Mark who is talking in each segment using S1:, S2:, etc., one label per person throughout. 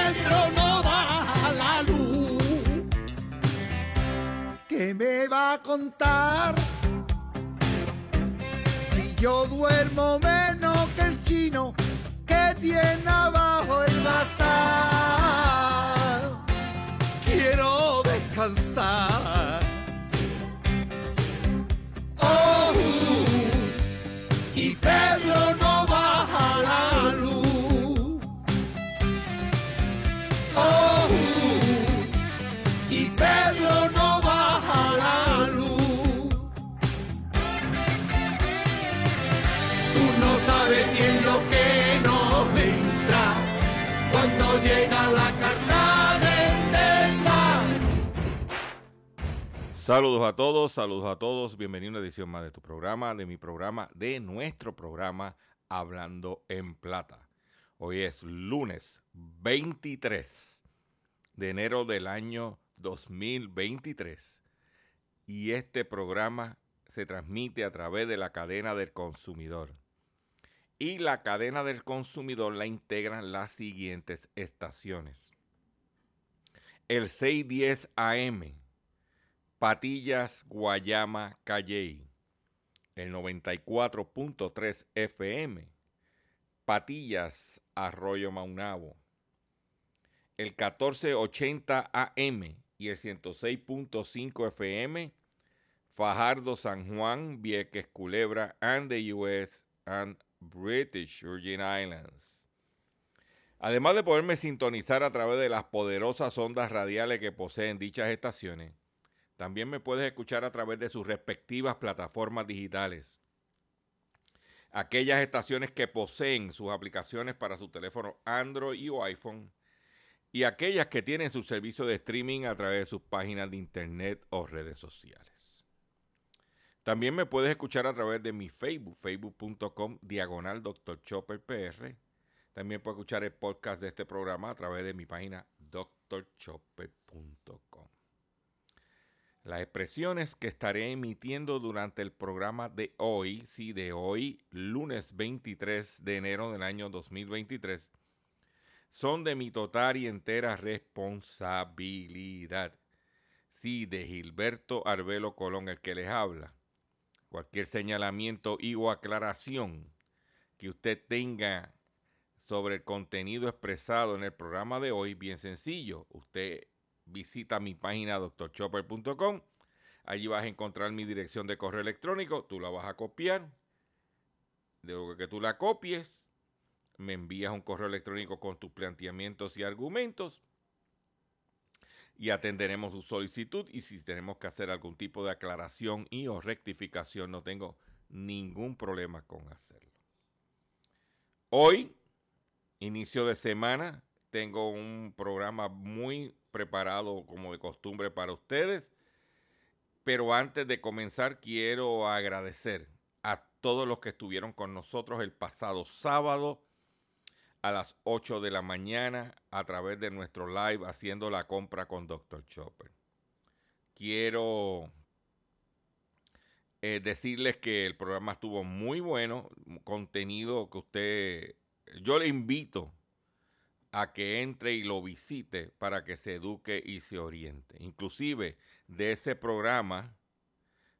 S1: Pedro no baja la luz. ¿Qué me va a contar? Si yo duermo menos que el chino que tiene abajo el bazar. Quiero descansar. Oh, y Pedro
S2: Saludos a todos, saludos a todos. Bienvenido a una edición más de tu programa, de mi programa, de nuestro programa Hablando en Plata. Hoy es lunes 23 de enero del año 2023 y este programa se transmite a través de la cadena del consumidor. Y la cadena del consumidor la integran las siguientes estaciones. El 610 AM, Patillas, Guayama, Calley. El 94.3 FM, Patillas, Arroyo Maunabo. El 1480 AM y el 106.5 FM, Fajardo, San Juan, Vieques, Culebra, and the US and British Virgin Islands. Además de poderme sintonizar a través de las poderosas ondas radiales que poseen dichas estaciones, también me puedes escuchar a través de sus respectivas plataformas digitales. Aquellas estaciones que poseen sus aplicaciones para su teléfono Android o iPhone y aquellas que tienen su servicio de streaming a través de sus páginas de internet o redes sociales. También me puedes escuchar a través de mi Facebook, facebook.com diagonal Dr. Chopper PR. También puedes escuchar el podcast de este programa a través de mi página drchopper.com. Las expresiones que estaré emitiendo durante el programa de hoy, sí, de hoy, lunes 23 de enero del año 2023, son de mi total y entera responsabilidad. Sí, de Gilberto Arbelo Colón, el que les habla. Cualquier señalamiento y o aclaración que usted tenga sobre el contenido expresado en el programa de hoy, bien sencillo. Usted visita mi página drchopper.com. Allí vas a encontrar mi dirección de correo electrónico. Tú la vas a copiar. De lo que tú la copies, me envías un correo electrónico con tus planteamientos y argumentos y atenderemos su solicitud y si tenemos que hacer algún tipo de aclaración y o rectificación no tengo ningún problema con hacerlo. Hoy, inicio de semana, tengo un programa muy preparado como de costumbre para ustedes, pero antes de comenzar quiero agradecer a todos los que estuvieron con nosotros el pasado sábado a las 8 de la mañana a través de nuestro live haciendo la compra con Dr. Chopper. Quiero eh, decirles que el programa estuvo muy bueno, contenido que usted, yo le invito a que entre y lo visite para que se eduque y se oriente. Inclusive de ese programa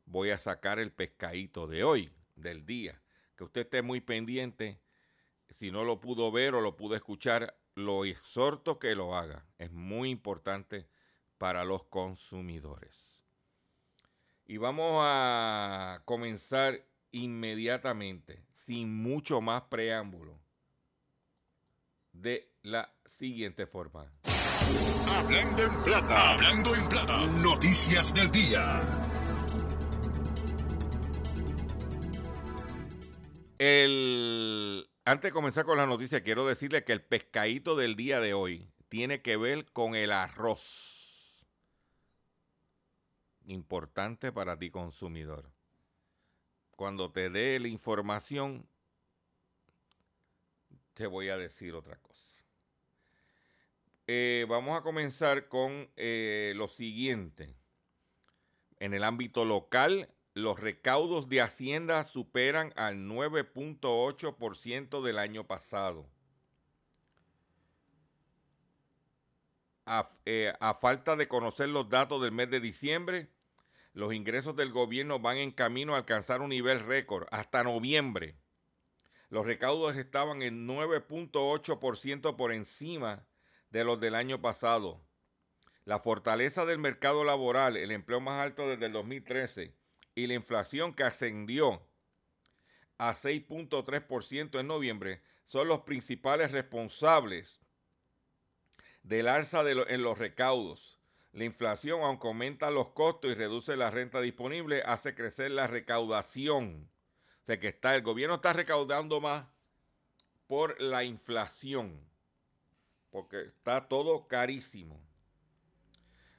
S2: voy a sacar el pescadito de hoy, del día. Que usted esté muy pendiente. Si no lo pudo ver o lo pudo escuchar, lo exhorto que lo haga. Es muy importante para los consumidores. Y vamos a comenzar inmediatamente, sin mucho más preámbulo, de la siguiente forma.
S3: Hablando en plata, hablando en plata, noticias del día.
S2: El, antes de comenzar con la noticia, quiero decirle que el pescadito del día de hoy tiene que ver con el arroz. Importante para ti, consumidor. Cuando te dé la información, te voy a decir otra cosa. Eh, vamos a comenzar con eh, lo siguiente. En el ámbito local, los recaudos de Hacienda superan al 9.8% del año pasado. Eh, a, falta de conocer los datos del mes de diciembre, los ingresos del gobierno van en camino a alcanzar un nivel récord. Hasta noviembre, los recaudos estaban en 9.8% por encima de los del año pasado. La fortaleza del mercado laboral, el empleo más alto desde el 2013, y la inflación que ascendió a 6.3% en noviembre son los principales responsables del alza en los recaudos. La inflación, aunque aumenta los costos y reduce la renta disponible, hace crecer la recaudación. O sea que está, el gobierno está recaudando más por la inflación, porque está todo carísimo.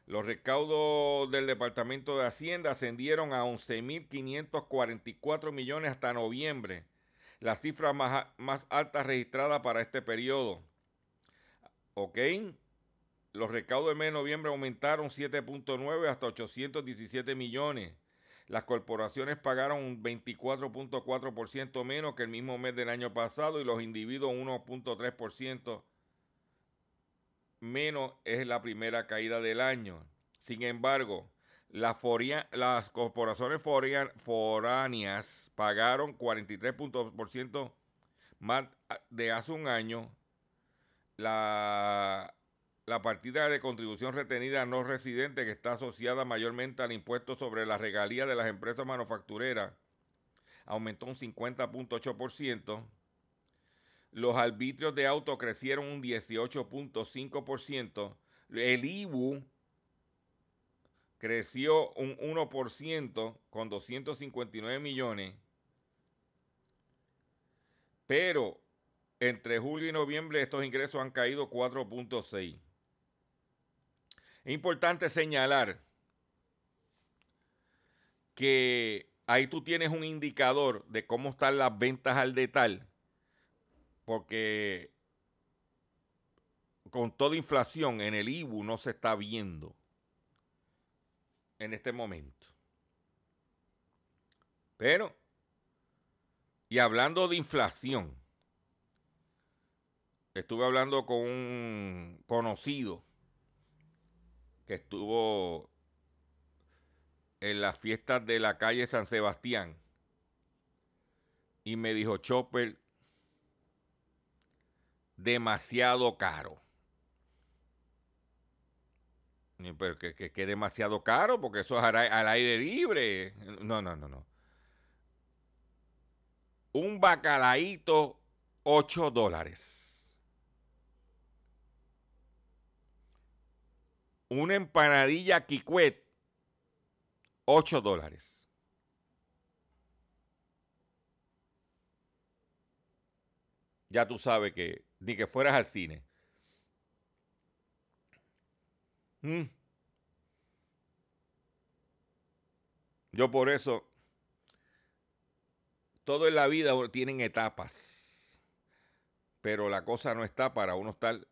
S2: Los recaudos del Departamento de Hacienda ascendieron a 11.544 millones hasta noviembre, la cifra más, más alta registrada para este periodo. ¿Ok? Los recaudos del mes de noviembre aumentaron 7.9 hasta 817 millones. Las corporaciones pagaron un 24.4% menos que el mismo mes del año pasado y los individuos 1.3% menos es la primera caída del año. Sin embargo, las corporaciones foráneas pagaron 43% más de hace un año. La, la partida de contribución retenida no residente que está asociada mayormente al impuesto sobre la regalía de las empresas manufactureras aumentó un 50.8% los arbitrios de auto crecieron un 18.5%. El IBU creció un 1% con 259 millones. Pero entre julio y noviembre estos ingresos han caído 4.6. Es importante señalar que ahí tú tienes un indicador de cómo están las ventas al detalle porque con toda inflación en el IBU no se está viendo en este momento. Pero, y hablando de inflación, estuve hablando con un conocido que estuvo en las fiestas de la calle San Sebastián y me dijo, Chopper, demasiado caro. Pero que, que, demasiado caro, porque eso es al, aire libre. No, no, no, no. Un bacalaíto, 8 dólares. Una empanadilla quicuet, 8 dólares. Ya tú sabes que ni que fueras al cine. Mm. Yo por eso, todo en la vida tienen etapas, pero la cosa no está para uno estar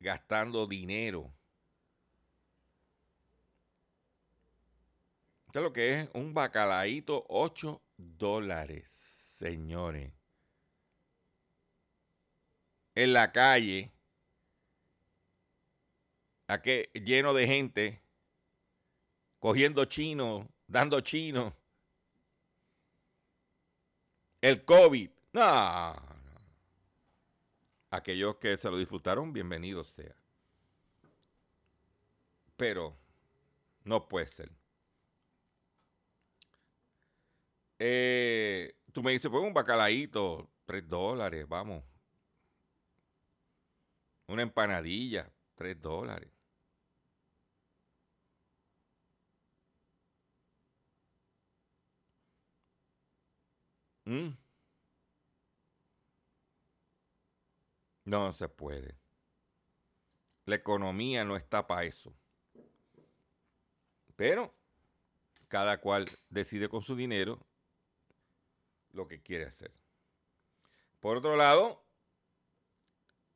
S2: gastando dinero. ¿Sabes lo que es? Un bacalaíto, 8 dólares, señores. En la calle, aquí, lleno de gente, cogiendo chino, dando chino. El COVID. No. Aquellos que se lo disfrutaron, bienvenidos sea. Pero no puede ser. Eh, tú me dices, pues un bacalaíto, tres dólares, vamos. Una empanadilla, tres dólares. Mm. No se puede. La economía no está para eso. Pero cada cual decide con su dinero lo que quiere hacer. Por otro lado,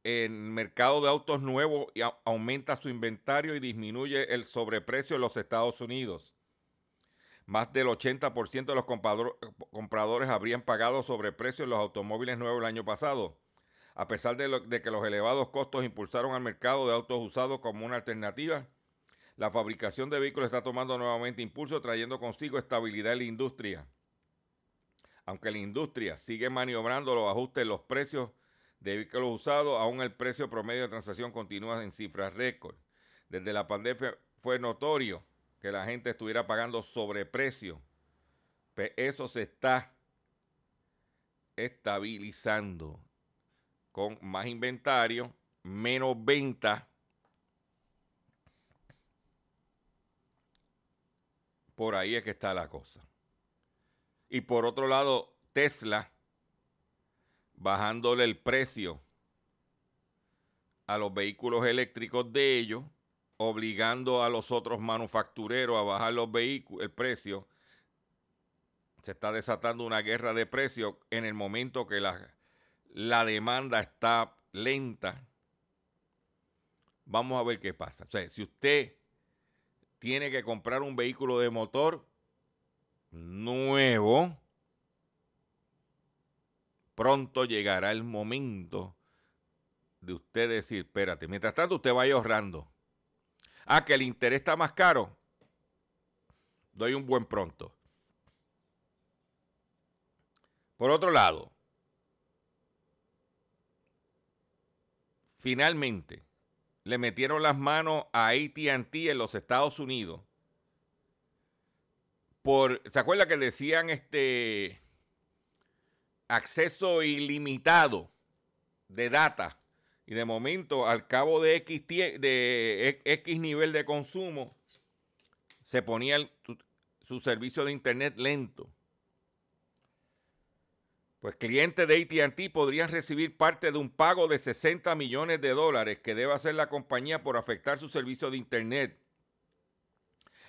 S2: el mercado de autos nuevos aumenta su inventario y disminuye el sobreprecio en los Estados Unidos. Más del 80% de los compradores habrían pagado sobreprecio en los automóviles nuevos el año pasado, a pesar de, que los elevados costos impulsaron al mercado de autos usados como una alternativa. La fabricación de vehículos está tomando nuevamente impulso, trayendo consigo estabilidad en la industria. Aunque la industria sigue maniobrando los ajustes en los precios de vehículos usados, aún el precio promedio de transacción continúa en cifras récord. Desde la pandemia fue notorio que la gente estuviera pagando sobreprecio. Pero eso se está estabilizando con más inventario, menos venta. Por ahí es que está la cosa. Y por otro lado, Tesla bajándole el precio a los vehículos eléctricos de ellos obligando a los otros manufactureros a bajar los el precio. Se está desatando una guerra de precios en el momento que la, la demanda está lenta. Vamos a ver qué pasa. O sea, si usted tiene que comprar un vehículo de motor nuevo, pronto llegará el momento de usted decir, espérate, mientras tanto usted vaya ahorrando. Ah, que el interés está más caro. Doy un buen pronto. Por otro lado, finalmente le metieron las manos a ATT en los Estados Unidos. Por, ¿Se acuerda que decían este acceso ilimitado de data? y de momento al cabo de X, X nivel de consumo se ponía su servicio de internet lento. Pues clientes de ATT podrían recibir parte de un pago de 60 millones de dólares que debe hacer la compañía por afectar su servicio de internet.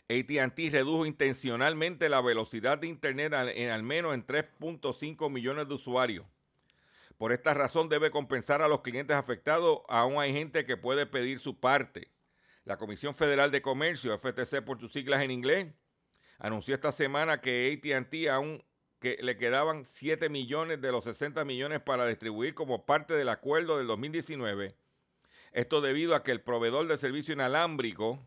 S2: ATT redujo intencionalmente la velocidad de internet en al menos en 3.5 millones de usuarios. Por esta razón debe compensar a los clientes afectados. Aún hay gente que puede pedir su parte. La Comisión Federal de Comercio, FTC por sus siglas en inglés, anunció esta semana que ATT aún que le quedaban 7 millones de los 60 millones para distribuir como parte del acuerdo del 2019. Esto debido a que el proveedor de servicio inalámbrico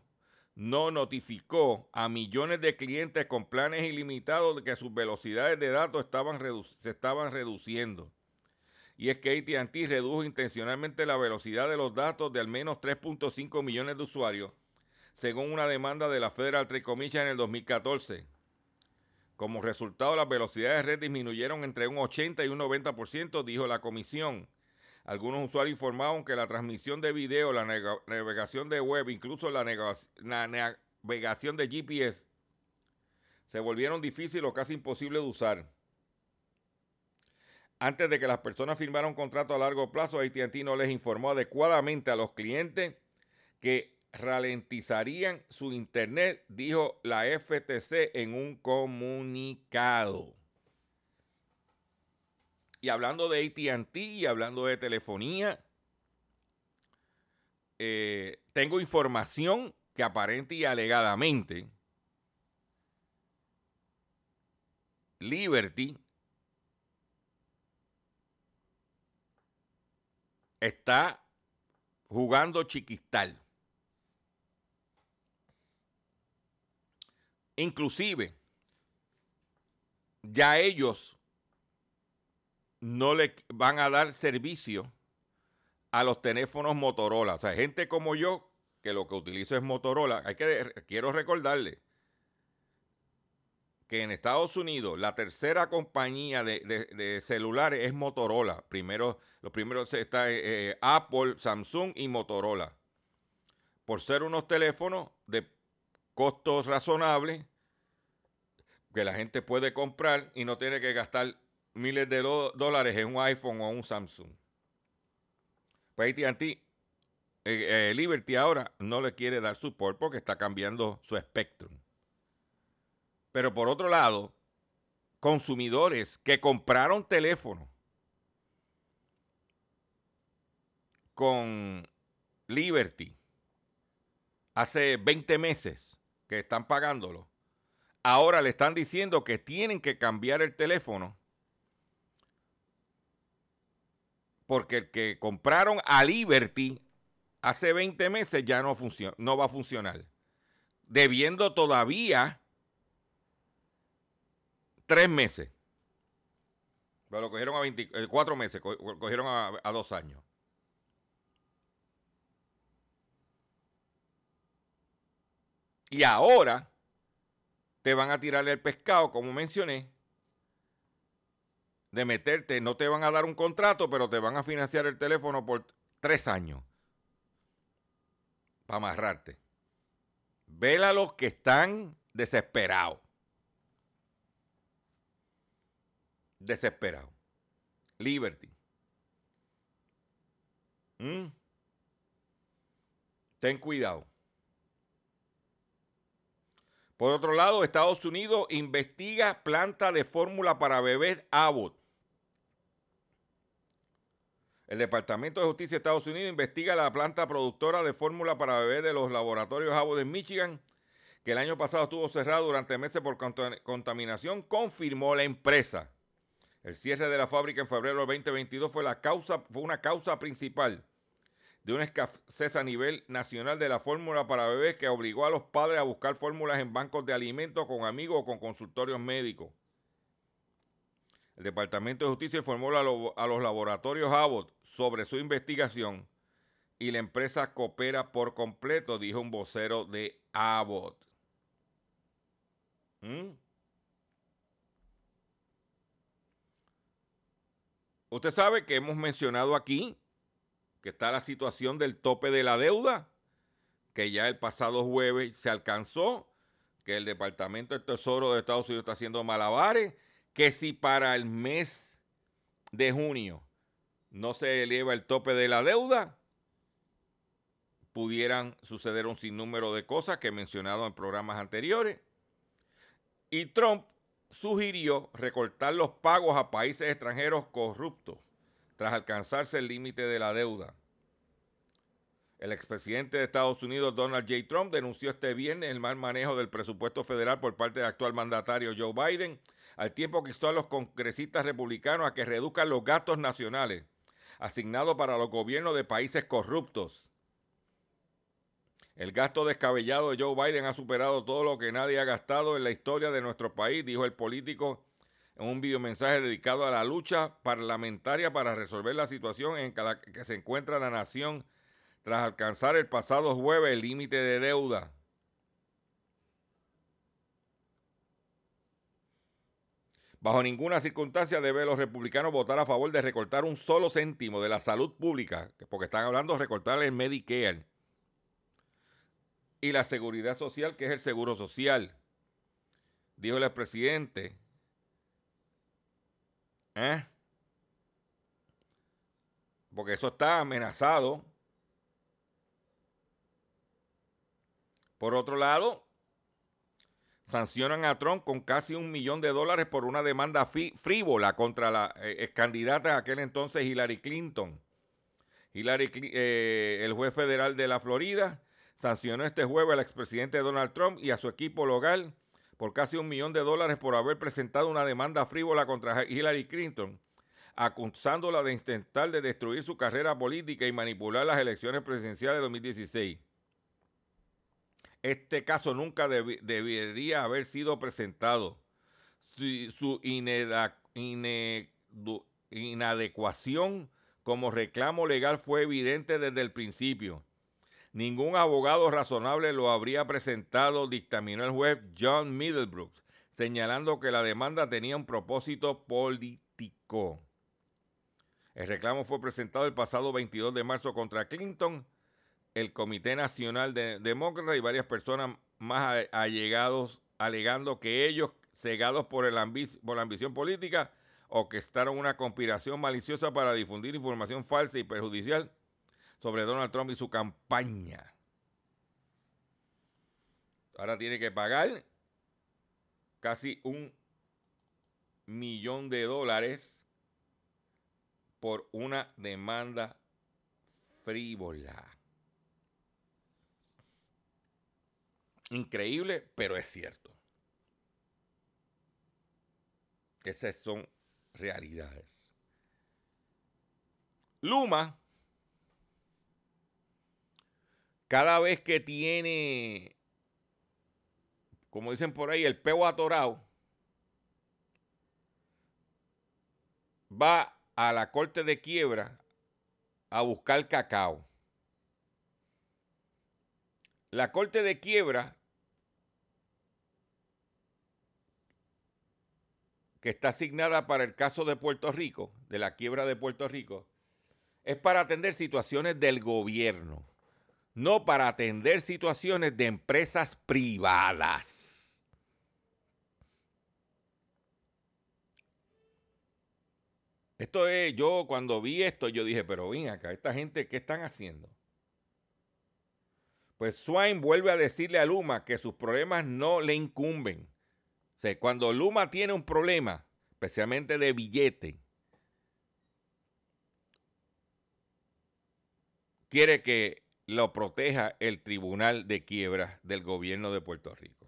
S2: no notificó a millones de clientes con planes ilimitados de que sus velocidades de datos estaban se estaban reduciendo y es que ATT redujo intencionalmente la velocidad de los datos de al menos 3.5 millones de usuarios, según una demanda de la Federal Trade en el 2014. Como resultado, las velocidades de red disminuyeron entre un 80 y un 90%, dijo la comisión. Algunos usuarios informaron que la transmisión de video, la navegación de web, incluso la, navegación de GPS, se volvieron difíciles o casi imposibles de usar. Antes de que las personas firmaran un contrato a largo plazo, ATT no les informó adecuadamente a los clientes que ralentizarían su internet, dijo la FTC en un comunicado. Y hablando de ATT y hablando de telefonía, eh, tengo información que aparente y alegadamente Liberty está jugando chiquistal. Inclusive, ya ellos no le van a dar servicio a los teléfonos Motorola. O sea, gente como yo, que lo que utilizo es Motorola, hay que, quiero recordarle que en Estados Unidos la tercera compañía de, celulares es Motorola. Primero, los primeros está eh, eh, Apple, Samsung y Motorola. Por ser unos teléfonos de costos razonables que la gente puede comprar y no tiene que gastar miles de dólares en un iPhone o un Samsung. Pues AT&T, eh, eh, Liberty ahora no le quiere dar support porque está cambiando su Spectrum. Pero por otro lado, consumidores que compraron teléfono con Liberty hace 20 meses que están pagándolo, ahora le están diciendo que tienen que cambiar el teléfono porque el que compraron a Liberty hace 20 meses ya no, no va a funcionar. Debiendo todavía tres meses. Pero lo cogieron a 24 eh, meses, cogieron a, a dos años. Y ahora te van a tirarle el pescado, como mencioné, de meterte, no te van a dar un contrato, pero te van a financiar el teléfono por tres años. Para amarrarte. Vela a los que están desesperados. Desesperados. Liberty. ¿Mm? Ten cuidado. Por otro lado, Estados Unidos investiga planta de fórmula para bebés Abbott. El Departamento de Justicia de Estados Unidos investiga la planta productora de fórmula para bebés de los laboratorios Abbott en Michigan, que el año pasado estuvo cerrado durante meses por contaminación, confirmó la empresa. El cierre de la fábrica en febrero del 2022 fue, la causa, fue una causa principal de una escasez a nivel nacional de la fórmula para bebés que obligó a los padres a buscar fórmulas en bancos de alimentos con amigos o con consultorios médicos. El Departamento de Justicia informó a, los laboratorios Abbott sobre su investigación y la empresa coopera por completo, dijo un vocero de Abbott. ¿Mm? Usted sabe que hemos mencionado aquí que está la situación del tope de la deuda, que ya el pasado jueves se alcanzó, que el Departamento del Tesoro de Estados Unidos está haciendo malabares, que si para el mes de junio no se eleva el tope de la deuda, pudieran suceder un sinnúmero de cosas que he mencionado en programas anteriores. Y Trump sugirió recortar los pagos a países extranjeros corruptos tras alcanzarse el límite de la deuda. El expresidente de Estados Unidos, Donald J. Trump, denunció este viernes el mal manejo del presupuesto federal por parte del actual mandatario Joe Biden, al tiempo que instó a los congresistas republicanos a que reduzcan los gastos nacionales asignados para los gobiernos de países corruptos. El gasto descabellado de Joe Biden ha superado todo lo que nadie ha gastado en la historia de nuestro país, dijo el político un videomensaje dedicado a la lucha parlamentaria para resolver la situación en que se encuentra la nación tras alcanzar el pasado jueves el límite de deuda. Bajo ninguna circunstancia deben los republicanos votar a favor de recortar un solo céntimo de la salud pública, porque están hablando de recortar el Medicare y la seguridad social, que es el seguro social. Dijo el expresidente ¿Eh? Porque eso está amenazado. Por otro lado, sancionan a Trump con casi un millón de dólares por una demanda frívola contra la eh, candidata de aquel entonces Hillary Clinton. Hillary, eh, el juez federal de la Florida sancionó este jueves al expresidente Donald Trump y a su equipo local por casi un millón de dólares por haber presentado una demanda frívola contra Hillary Clinton, acusándola de intentar de destruir su carrera política y manipular las elecciones presidenciales de 2016. Este caso nunca debería haber sido presentado. Su, inadecuación como reclamo legal fue evidente desde el principio. Ningún abogado razonable lo habría presentado, dictaminó el juez John Middlebrooks, señalando que la demanda tenía un propósito político. El reclamo fue presentado el pasado 22 de marzo contra Clinton, el Comité Nacional de Demócratas y varias personas más allegados, alegando que ellos, cegados por, el por la ambición política, orquestaron una conspiración maliciosa para difundir información falsa y perjudicial sobre Donald Trump y su campaña. Ahora tiene que pagar casi un millón de dólares por una demanda frívola. Increíble, pero es cierto. Esas son realidades. Luma cada vez que tiene, como dicen por ahí, el peo atorado, va a la corte de quiebra a buscar cacao. La corte de quiebra, que está asignada para el caso de Puerto Rico, de la quiebra de Puerto Rico, es para atender situaciones del gobierno no para atender situaciones de empresas privadas. Esto es, yo cuando vi esto, yo dije, pero ven acá, esta gente, ¿qué están haciendo? Pues Swain vuelve a decirle a Luma que sus problemas no le incumben. Cuando Luma tiene un problema, especialmente de billete, quiere que lo proteja el Tribunal de Quiebra del Gobierno de Puerto Rico.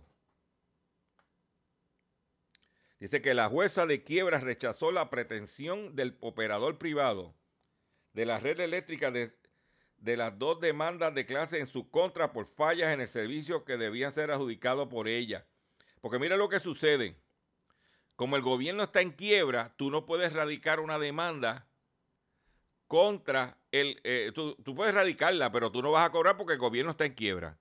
S2: Dice que la jueza de quiebra rechazó la pretensión del operador privado de la red eléctrica de, de, las dos demandas de clase en su contra por fallas en el servicio que debían ser adjudicados por ella. Porque mira lo que sucede. Como el gobierno está en quiebra, tú no puedes radicar una demanda contra Eh, tú, puedes radicarla, pero tú no vas a cobrar porque el gobierno está en quiebra.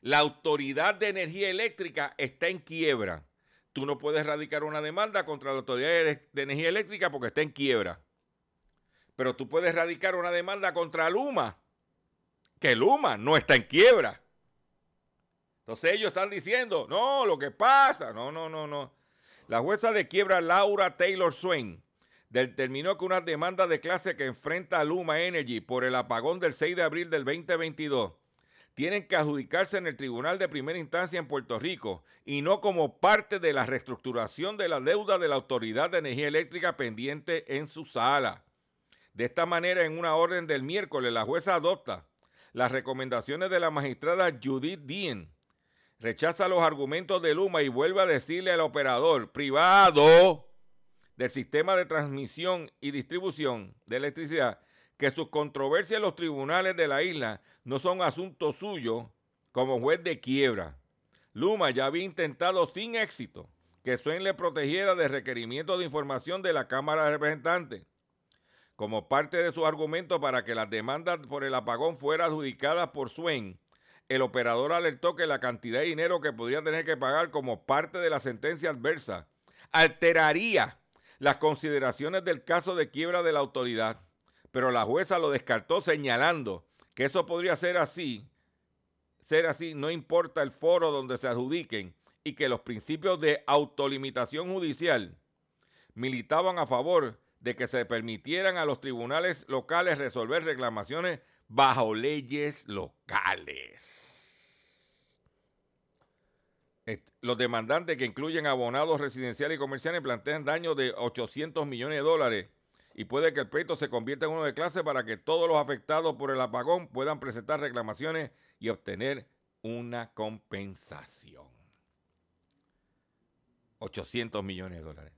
S2: La autoridad de energía eléctrica está en quiebra. Tú no puedes radicar una demanda contra la autoridad de, energía eléctrica porque está en quiebra. Pero tú puedes radicar una demanda contra Luma, que Luma no está en quiebra. Entonces ellos están diciendo, no, lo que pasa, no, no, no, no. La jueza de quiebra Laura Taylor Swain determinó que una demanda de clase que enfrenta a Luma Energy por el apagón del 6 de abril del 2022 tienen que adjudicarse en el Tribunal de Primera Instancia en Puerto Rico y no como parte de la reestructuración de la deuda de la Autoridad de Energía Eléctrica pendiente en su sala. De esta manera, en una orden del miércoles, la jueza adopta las recomendaciones de la magistrada Judith Dien, rechaza los argumentos de Luma y vuelve a decirle al operador privado del sistema de transmisión y distribución de electricidad que sus controversias en los tribunales de la isla no son asunto suyo como juez de quiebra. Luma ya había intentado sin éxito que Swain le protegiera de requerimientos de información de la Cámara de Representantes. Como parte de su argumento para que las demandas por el apagón fueran adjudicadas por Swain, el operador alertó que la cantidad de dinero que podría tener que pagar como parte de la sentencia adversa alteraría las consideraciones del caso de quiebra de la autoridad, pero la jueza lo descartó señalando que eso podría ser así, ser así, no importa el foro donde se adjudiquen y que los principios de autolimitación judicial militaban a favor de que se permitieran a los tribunales locales resolver reclamaciones bajo leyes locales. Los demandantes que incluyen abonados residenciales y comerciales plantean daños de 800 millones de dólares y puede que el pleito se convierta en uno de clase para que todos los afectados por el apagón puedan presentar reclamaciones y obtener una compensación. 800 millones de dólares.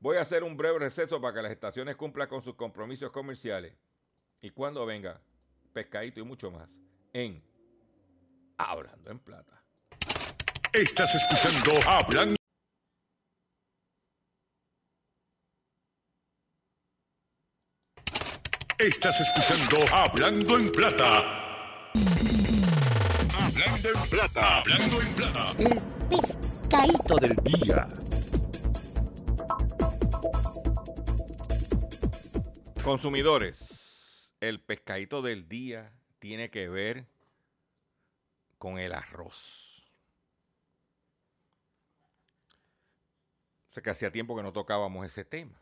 S2: Voy a hacer un breve receso para que las estaciones cumplan con sus compromisos comerciales. Y cuando venga, pescadito y mucho más en Hablando en Plata.
S3: Estás escuchando Hablando. Estás escuchando Hablando en Plata. Hablando en Plata. Hablando en Plata.
S4: El pescadito del día.
S2: Consumidores, el pescadito del día tiene que ver con el arroz. Sea que hacía tiempo que no tocábamos ese tema.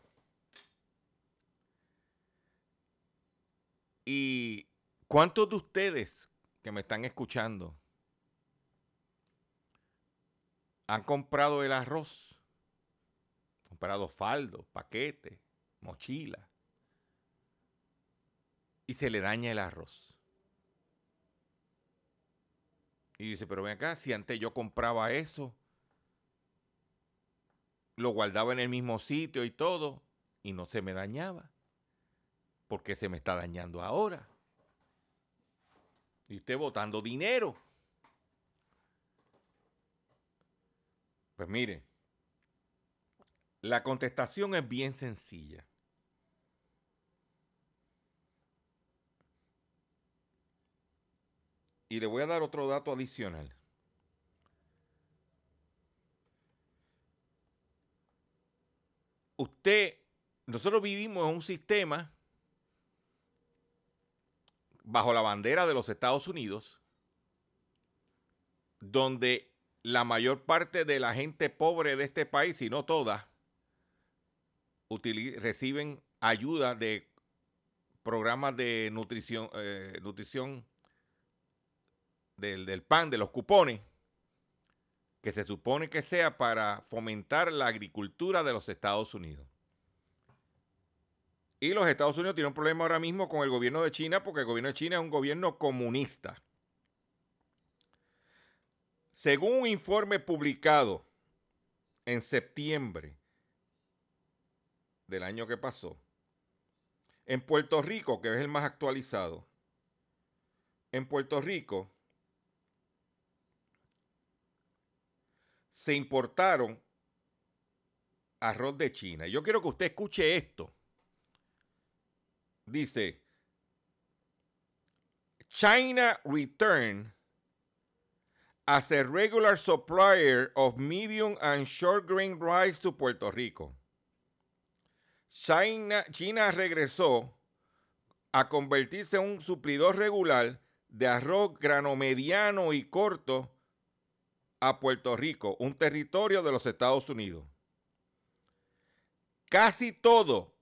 S2: ¿Y cuántos de ustedes que me están escuchando han comprado el arroz? Comprado faldo, paquete, mochila. Y se le daña el arroz. Y dice, pero ven acá, si antes yo compraba eso, lo guardaba en el mismo sitio y todo, y no se me dañaba. ¿Por qué se me está dañando ahora? Y usted botando dinero. Pues mire, la contestación es bien sencilla. Y le voy a dar otro dato adicional. Usted, nosotros vivimos en un sistema bajo la bandera de los Estados Unidos, donde la mayor parte de la gente pobre de este país, si no toda, reciben ayuda de programas de nutrición, eh, nutrición del, del pan, de los cupones, que se supone que sea para fomentar la agricultura de los Estados Unidos. Y los Estados Unidos tienen un problema ahora mismo con el gobierno de China porque el gobierno de China es un gobierno comunista. Según un informe publicado en septiembre del año que pasó, en Puerto Rico, que es el más actualizado, en Puerto Rico se importaron arroz de China. Yo quiero que usted escuche esto. Dice, China returned as a regular supplier of medium and short grain rice to Puerto Rico. China, China regresó a convertirse en un suplidor regular de arroz grano mediano y corto a Puerto Rico, un territorio de los Estados Unidos. Casi todo,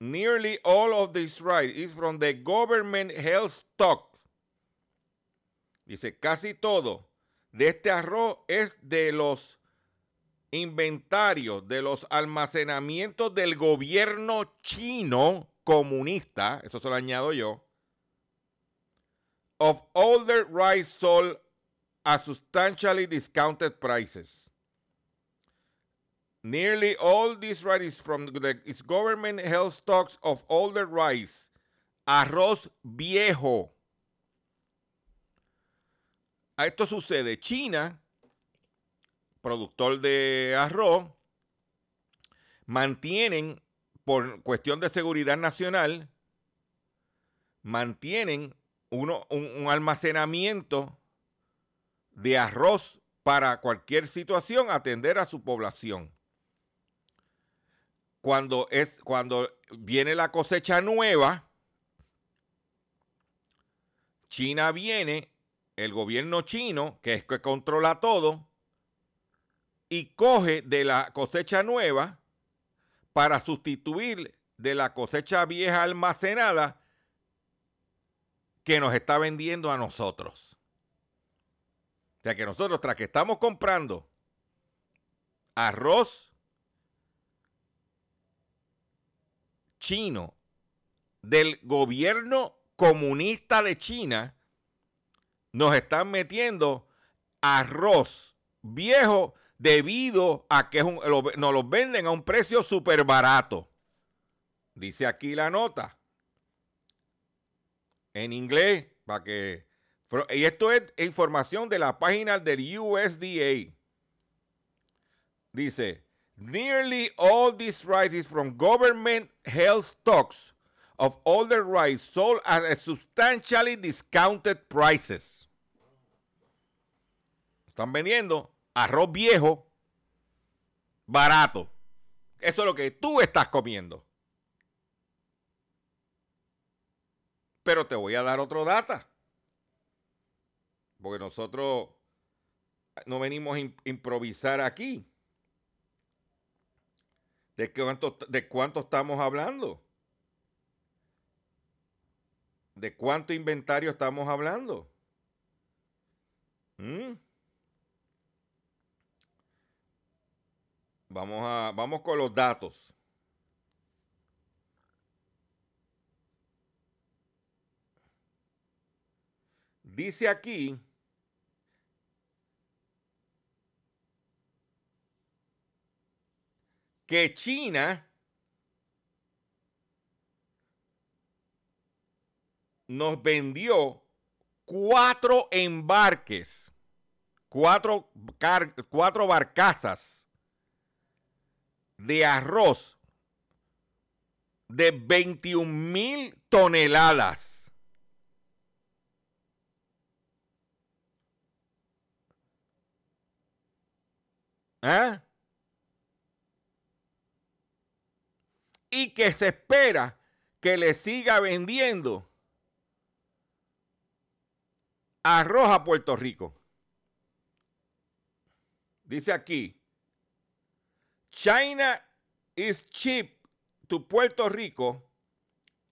S2: nearly all of this rice is from the government health stock. Dice, casi todo de este arroz es de los inventarios, de los almacenamientos del gobierno chino comunista, eso se lo añado yo, of older rice sold at substantially discounted prices. Nearly all this rice from the government held stocks of older rice, arroz viejo. A esto sucede. China, productor de arroz, mantienen, por cuestión de seguridad nacional, mantienen uno, un, un almacenamiento de arroz para cualquier situación, atender a su población. Cuando, es, cuando viene la cosecha nueva, China viene, el gobierno chino, que es que controla todo, y coge de la cosecha nueva para sustituir de la cosecha vieja almacenada que nos está vendiendo a nosotros. O sea que nosotros, tras que estamos comprando arroz chino del gobierno comunista de China, nos están metiendo arroz viejo debido a que es un, lo- nos los venden a un precio súper barato. Dice aquí la nota. En inglés, para que... Y esto es información de la página del USDA. Dice, nearly all these rice is from government held stocks of older rice sold at substantially discounted prices. Están vendiendo arroz viejo barato. Eso es lo que tú estás comiendo. Pero te voy a dar otro data. Porque nosotros no venimos a im- improvisar aquí. ¿De cuánto, ¿De cuánto estamos hablando? ¿De cuánto inventario estamos hablando? ¿Mm? Vamos, a, vamos con los datos. Dice aquí que China nos vendió cuatro embarques, cuatro, car- cuatro barcazas de arroz de 21 mil toneladas. ¿Ah? Y que se espera que le siga vendiendo arroz a Puerto Rico. Dice aquí, China is cheap to Puerto Rico,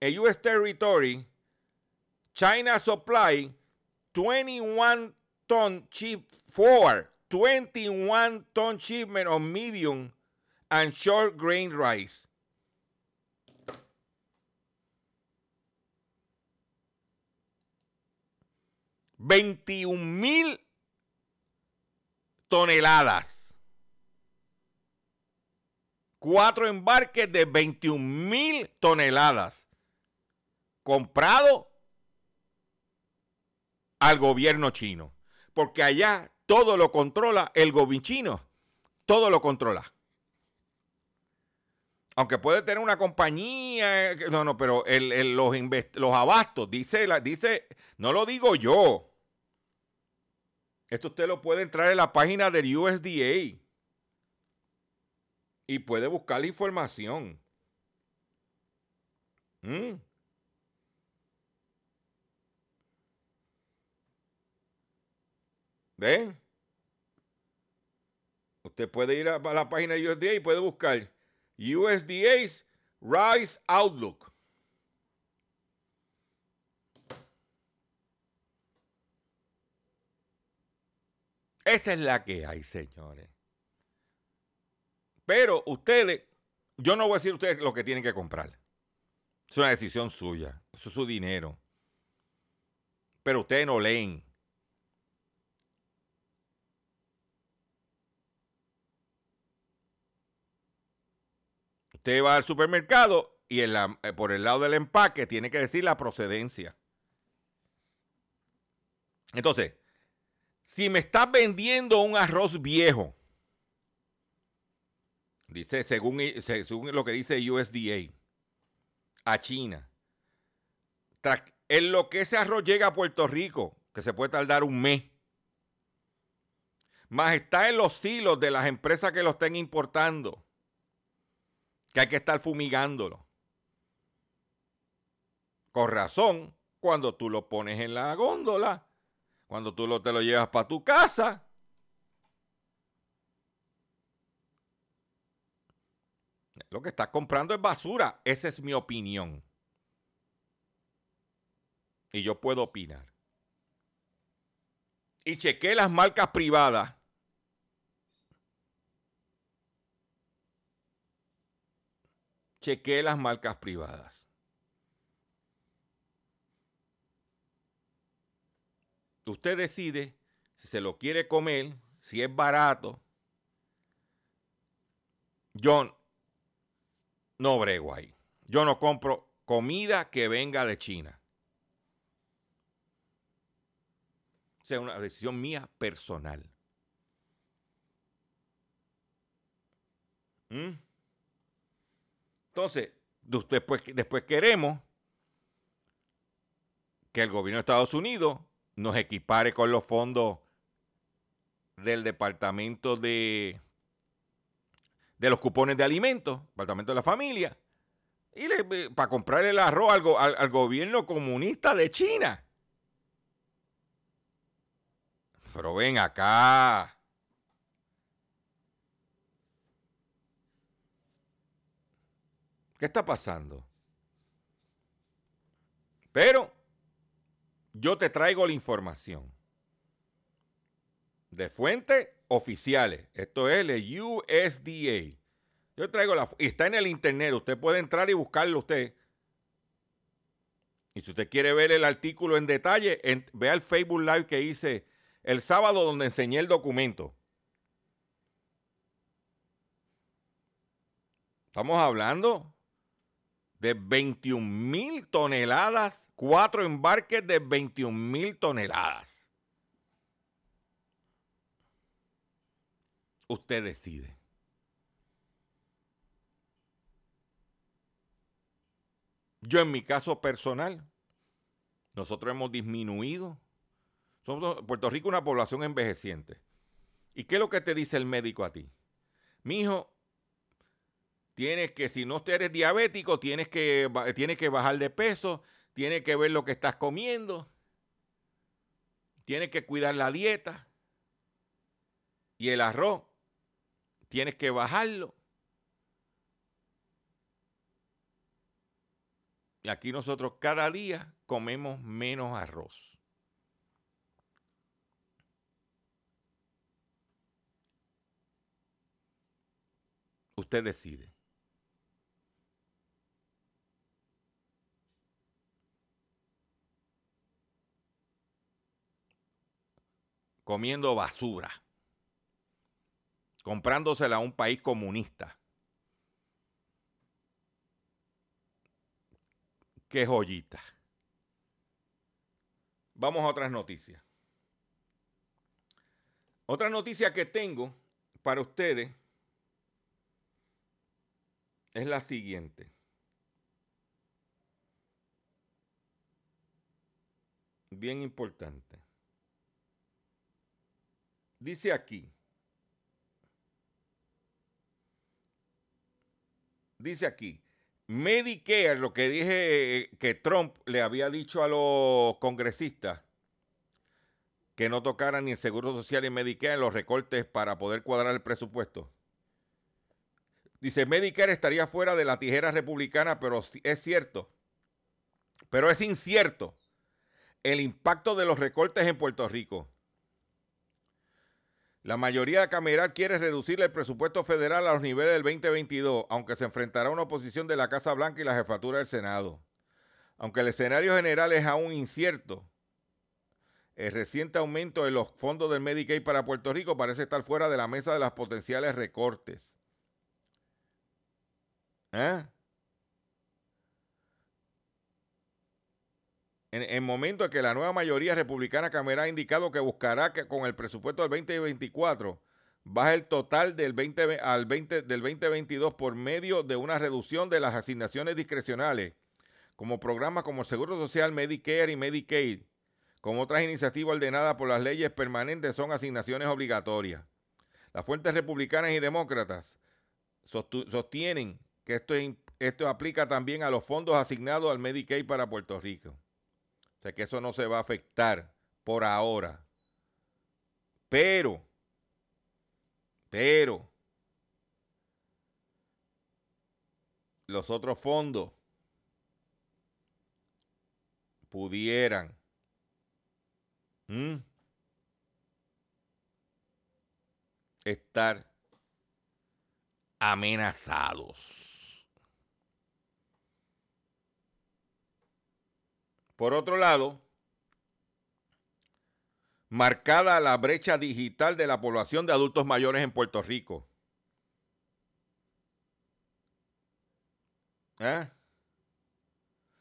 S2: a U.S. territory. China supply 21 ton cheap for 21 ton shipment of medium and short grain rice. Veintiún mil toneladas. Cuatro embarques de 21 mil toneladas. Comprado al gobierno chino. Porque allá todo lo controla el gobierno chino. Todo lo controla. Aunque puede tener una compañía, eh, no, no, pero el- los, los abastos, dice, la, dice, no lo digo yo. Esto usted lo puede entrar en la página del USDA y puede buscar la información. ¿Mm? ¿Ven? Usted puede ir a la página de USDA y puede buscar USDA's Rice Outlook. Esa es la que hay, señores. Pero ustedes, yo no voy a decir a ustedes lo que tienen que comprar. Es una decisión suya. Es su dinero. Pero ustedes no leen. Usted va al supermercado y eh, por el lado del empaque tiene que decir la procedencia. Entonces, si me estás vendiendo un arroz viejo, dice según, lo que dice USDA, a China, en lo que ese arroz llega a Puerto Rico, que se puede tardar un mes, más está en los silos de las empresas que lo estén importando, que hay que estar fumigándolo. Con razón, cuando tú lo pones en la góndola, cuando tú lo, te lo llevas para tu casa, lo que estás comprando es basura. Esa es mi opinión. Y yo puedo opinar. Y chequé las marcas privadas. Chequé las marcas privadas. Usted decide si se lo quiere comer, si es barato, yo no brego ahí. Yo no compro comida que venga de China. O sea, una decisión mía personal. ¿Mm? Entonces, después, después queremos que el gobierno de Estados Unidos nos equipare con los fondos del Departamento de, de los cupones de alimentos, Departamento de la Familia, y le, para comprar el arroz al, al gobierno comunista de China. Pero ven acá. ¿Qué está pasando? Pero yo te traigo la información de fuentes oficiales. Esto es el USDA. Yo traigo la... Y está en el internet. Usted puede entrar y buscarlo usted. Y si usted quiere ver el artículo en detalle, vea el Facebook Live que hice el sábado donde enseñé el documento. Estamos hablando de 21 mil toneladas, cuatro embarques de 21 mil toneladas. Usted decide. Yo en mi caso personal, nosotros hemos disminuido. Somos Puerto Rico una población envejeciente. ¿Y qué es lo que te dice el médico a ti? Mi hijo, Tienes que, si no eres diabético, tienes que, tienes que bajar de peso, tienes que ver lo que estás comiendo, tienes que cuidar la dieta y el arroz, tienes que bajarlo. Y aquí nosotros cada día comemos menos arroz. Usted decide. Comiendo basura, comprándosela a un país comunista. Qué joyita. Vamos a otras noticias. Otra noticia que tengo para ustedes es la siguiente. Bien importante. Dice aquí. Dice aquí. Medicare, lo que dije eh, que Trump le había dicho a los congresistas que no tocaran ni el Seguro Social y Medicare en los recortes para poder cuadrar el presupuesto. Dice, Medicare estaría fuera de la tijera republicana, pero es cierto, pero es incierto el impacto de los recortes en Puerto Rico. La mayoría cameral quiere reducir el presupuesto federal a los niveles del 2022, aunque se enfrentará a una oposición de la Casa Blanca y la jefatura del Senado. Aunque el escenario general es aún incierto, el reciente aumento de los fondos del Medicaid para Puerto Rico parece estar fuera de la mesa de las potenciales recortes. ¿Eh? En el momento en que la nueva mayoría republicana Cámara ha indicado que buscará que con el presupuesto del 2024 baje el total del, 20, al 20, del 2022 por medio de una reducción de las asignaciones discrecionales, como programas como Seguro Social, Medicare y Medicaid, como otras iniciativas ordenadas por las leyes permanentes, son asignaciones obligatorias. Las fuentes republicanas y demócratas sostienen que esto, esto aplica también a los fondos asignados al Medicaid para Puerto Rico sea que eso no se va a afectar por ahora. Pero, pero, los otros fondos pudieran estar amenazados. Por otro lado, marcada la brecha digital de la población de adultos mayores en Puerto Rico. ¿eh?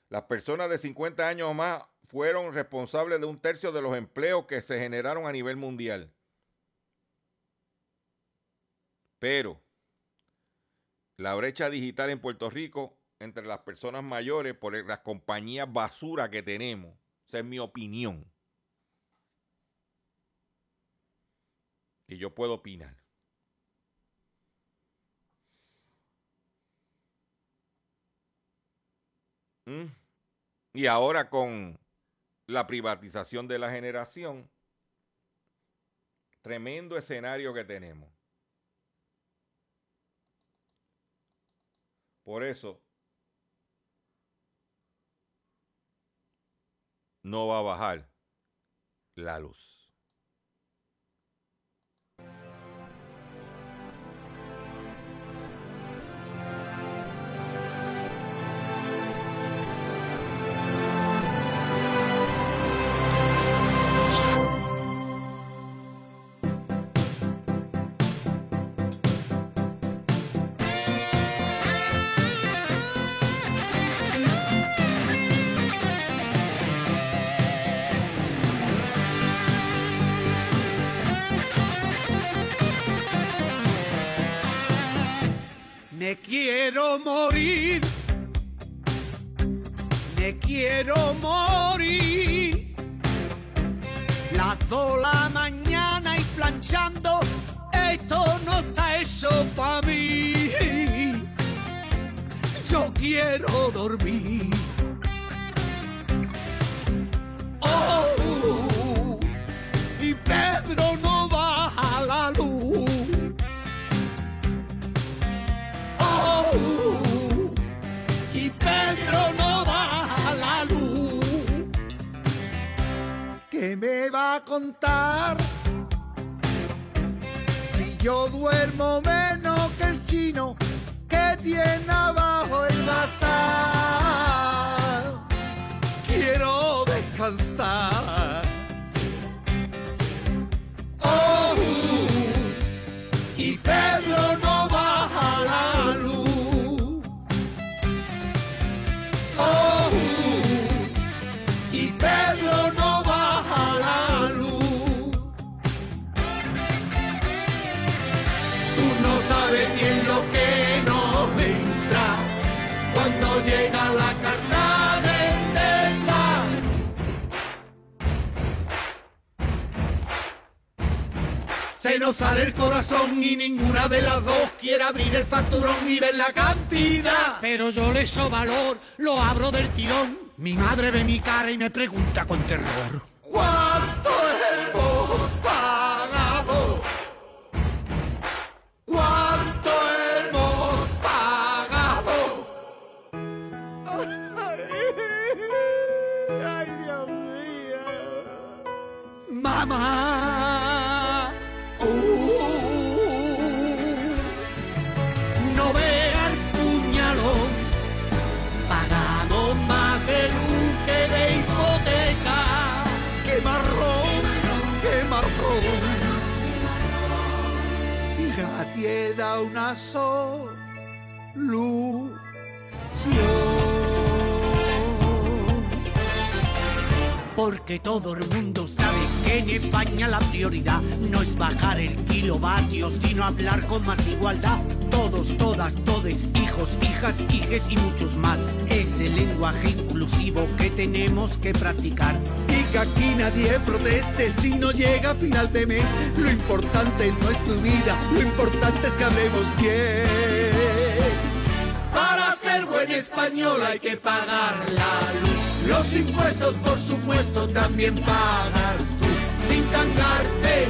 S2: las personas de 50 años o más fueron responsables de un tercio de los empleos que se generaron a nivel mundial. Pero la brecha digital en Puerto Rico entre las personas mayores por las compañías basura que tenemos, esa es mi opinión. Y yo puedo opinar. ¿Mm? Y ahora con la privatización de la generación, tremendo escenario que tenemos. Por eso no va a bajar la luz.
S1: Quiero morir. Me quiero morir. Las dos la mañana y planchando. Esto no está eso para mí. Yo quiero dormir. Oh, contar? Y ninguna de las dos quiere abrir el facturón y ver la cantidad. Pero yo le so valor, lo abro del tirón. Mi madre ve mi cara y me pregunta con terror. ¿Cuánto nadie da una solución. Porque todo el mundo sabe que en España la prioridad no es bajar el kilovatio, sino hablar con más igualdad. Todos, todas, todes, hijos, hijas, hijes y muchos más. Es el lenguaje inclusivo que tenemos que practicar. Que aquí nadie proteste si no llega a final de mes. Lo importante no es tu vida, lo importante es que hablemos bien. Para ser buen español hay que pagar la luz. Los impuestos, por supuesto, también pagas tú. Sin tangarte,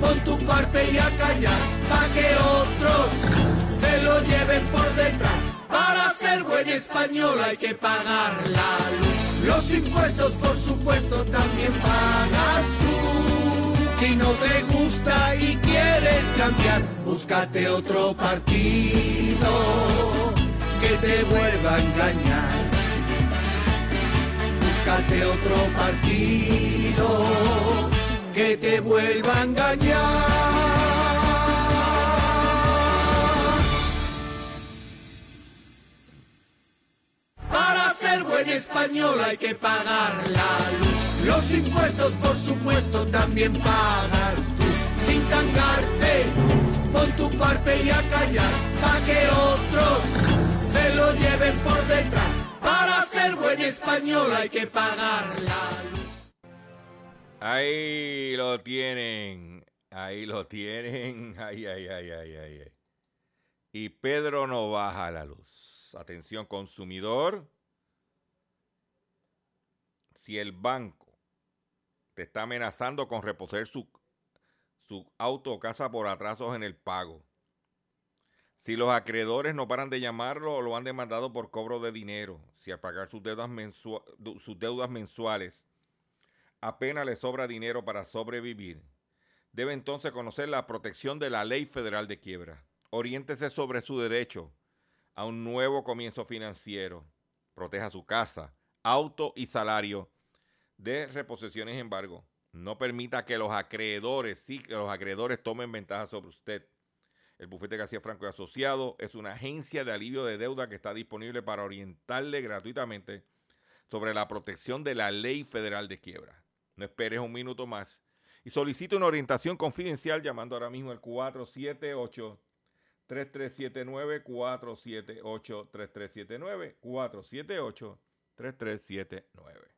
S1: pon tu parte y a callar. Pa' que otros se lo lleven por detrás. Para ser buen español hay que pagar la luz. Los impuestos, por supuesto, también pagas tú. Si no te gusta y quieres cambiar, búscate otro partido que te vuelva a engañar. Búscate otro partido que te vuelva a engañar. Español hay que pagar la luz. Los impuestos, por supuesto, también pagas tú. Sin tangarte, pon tu parte y a callar, pa' que otros se lo lleven por detrás. Para ser buen español hay que pagar la luz.
S2: Ahí lo tienen. Ahí lo tienen. Ay, ay, ay, ay, ay. ay. Y Pedro no baja la luz. Atención consumidor. Si el banco te está amenazando con reposer su, su auto o casa por atrasos en el pago. Si los acreedores no paran de llamarlo o lo han demandado por cobro de dinero. Si al pagar sus deudas, sus deudas mensuales apenas le sobra dinero para sobrevivir, debe entonces conocer la protección de la ley federal de quiebra. Oriéntese sobre su derecho a un nuevo comienzo financiero. Proteja su casa, auto y salario de reposiciones embargo. No permita que los acreedores, sí, que los acreedores tomen ventaja sobre usted. El bufete García Franco y Asociado es una agencia de alivio de deuda que está disponible para orientarle gratuitamente sobre la protección de la ley federal de quiebra. No esperes un minuto más y solicite una orientación confidencial llamando ahora mismo al 478 3379 478 3379 478 3379.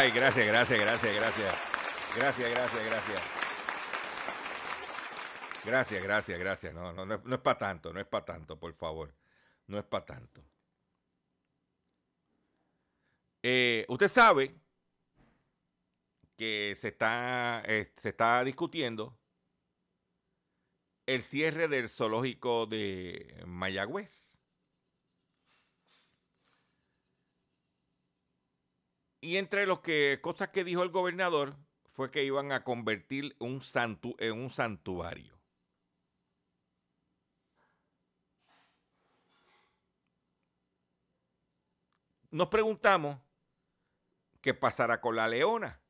S2: Ay, gracias, gracias, gracias, gracias. Gracias, gracias, gracias. Gracias, gracias, gracias. No, no, no, es- para tanto, no es para tanto, por favor. No es para tanto. Eh, usted sabe que se está, eh, se está discutiendo el cierre del zoológico de Mayagüez. Y entre que cosas que dijo el gobernador fue que iban a convertir un santu en un santuario. Nos preguntamos qué pasará con la leona.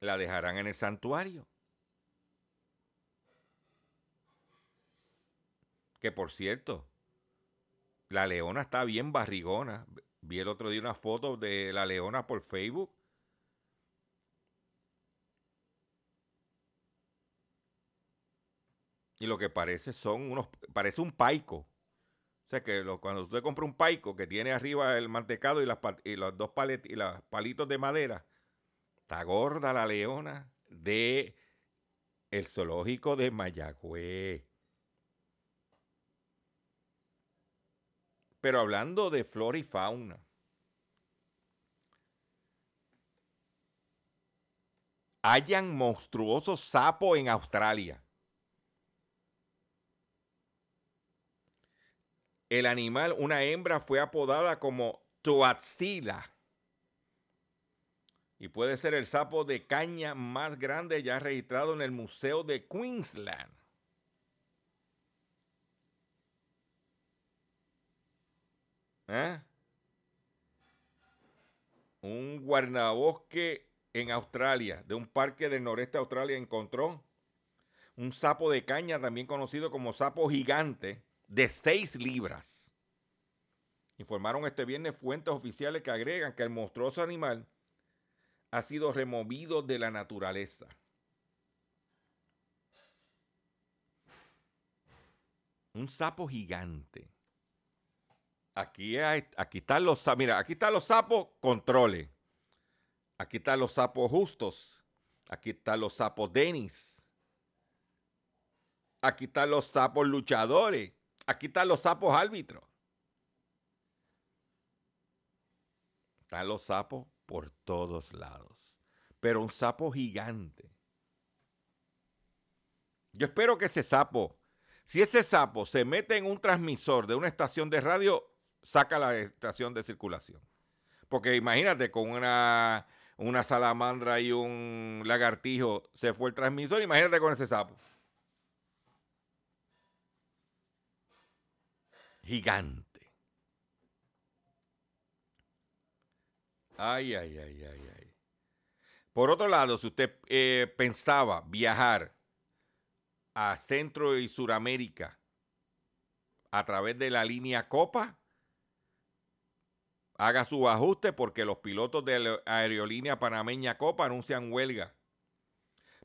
S2: ¿La dejarán en el santuario? Que por cierto, la leona está bien barrigona. Vi el otro día una foto de la leona por Facebook. Y lo que parece son unos, parece un paico. O sea que lo- cuando usted compra un paico que tiene arriba el mantecado y, las, los dos palet, y los palitos de madera, está gorda la leona de el zoológico de Mayagüez. Pero hablando de flora y fauna. Hayan monstruosos sapos en Australia. El animal, una hembra, fue apodada como Toatzila. Y puede ser el sapo de caña más grande ya registrado en el Museo de Queensland. ¿Eh? Un guardabosque en Australia, de un parque del noreste de Australia, encontró un sapo de caña, también conocido como sapo gigante, de 6 libras. Informaron este viernes fuentes oficiales que agregan que el monstruoso animal ha sido removido de la naturaleza. Un sapo gigante. Aquí, hay- están los. Mira, aquí están los sapos controles. Aquí están los sapos justos. Aquí están los sapos Denis. Aquí están los sapos luchadores. Aquí están los sapos árbitros. Están los sapos por todos lados. Pero un sapo gigante. Yo espero que ese sapo, si ese sapo se mete en un transmisor de una estación de radio, saca la estación de circulación. Porque imagínate, con una, una salamandra y un lagartijo se fue el transmisor, imagínate con ese sapo. Gigante. Ay, ay, ay, ay, ay. Por otro lado, si usted eh, pensaba viajar a Centro y Suramérica a través de la línea Copa, haga su ajuste porque los pilotos de la aerolínea panameña Copa anuncian huelga.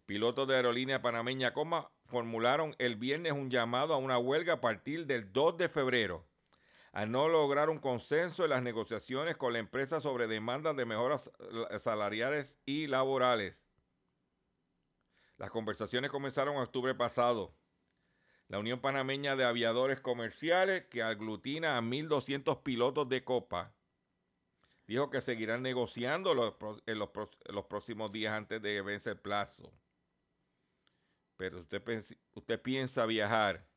S2: Pilotos de aerolínea panameña Copa formularon el viernes un llamado a una huelga a partir del 2 de febrero al no lograr un consenso en las negociaciones con la empresa sobre demandas de mejoras salariales y laborales. Las conversaciones comenzaron en octubre pasado. La Unión Panameña de Aviadores Comerciales, que aglutina a 1.200 pilotos de copa, dijo que seguirán negociando en los, próximos días antes de vencer el plazo. Pero usted, piensa viajar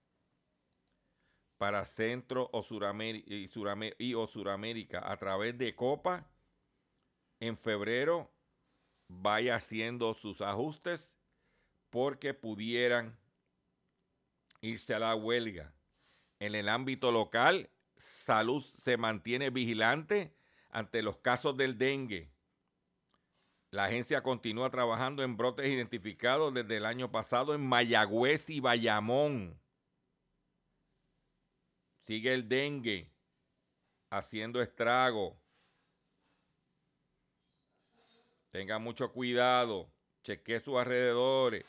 S2: para Centro o Suramérica, o Suramérica a través de Copa, en febrero vaya haciendo sus ajustes porque pudieran irse a la huelga. En el ámbito local, salud se mantiene vigilante ante los casos del dengue. La agencia continúa trabajando en brotes identificados desde el año pasado en Mayagüez y Bayamón. Sigue el dengue haciendo estrago. Tenga mucho cuidado. Cheque sus alrededores.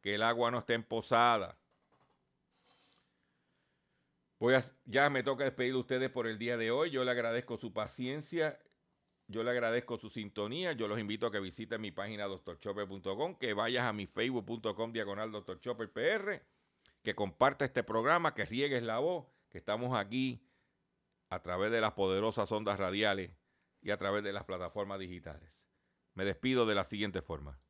S2: Que el agua no esté emposada. Voy ya me toca despedir de ustedes por el día de hoy. Yo le agradezco su paciencia. Yo le agradezco su sintonía. Yo los invito a que visiten mi página doctorchopper.com, que vayas a mi facebook.com diagonal doctorchopperpr, que comparta este programa, que riegues la voz que estamos aquí a través de las poderosas ondas radiales y a través de las plataformas digitales. Me despido de la siguiente forma.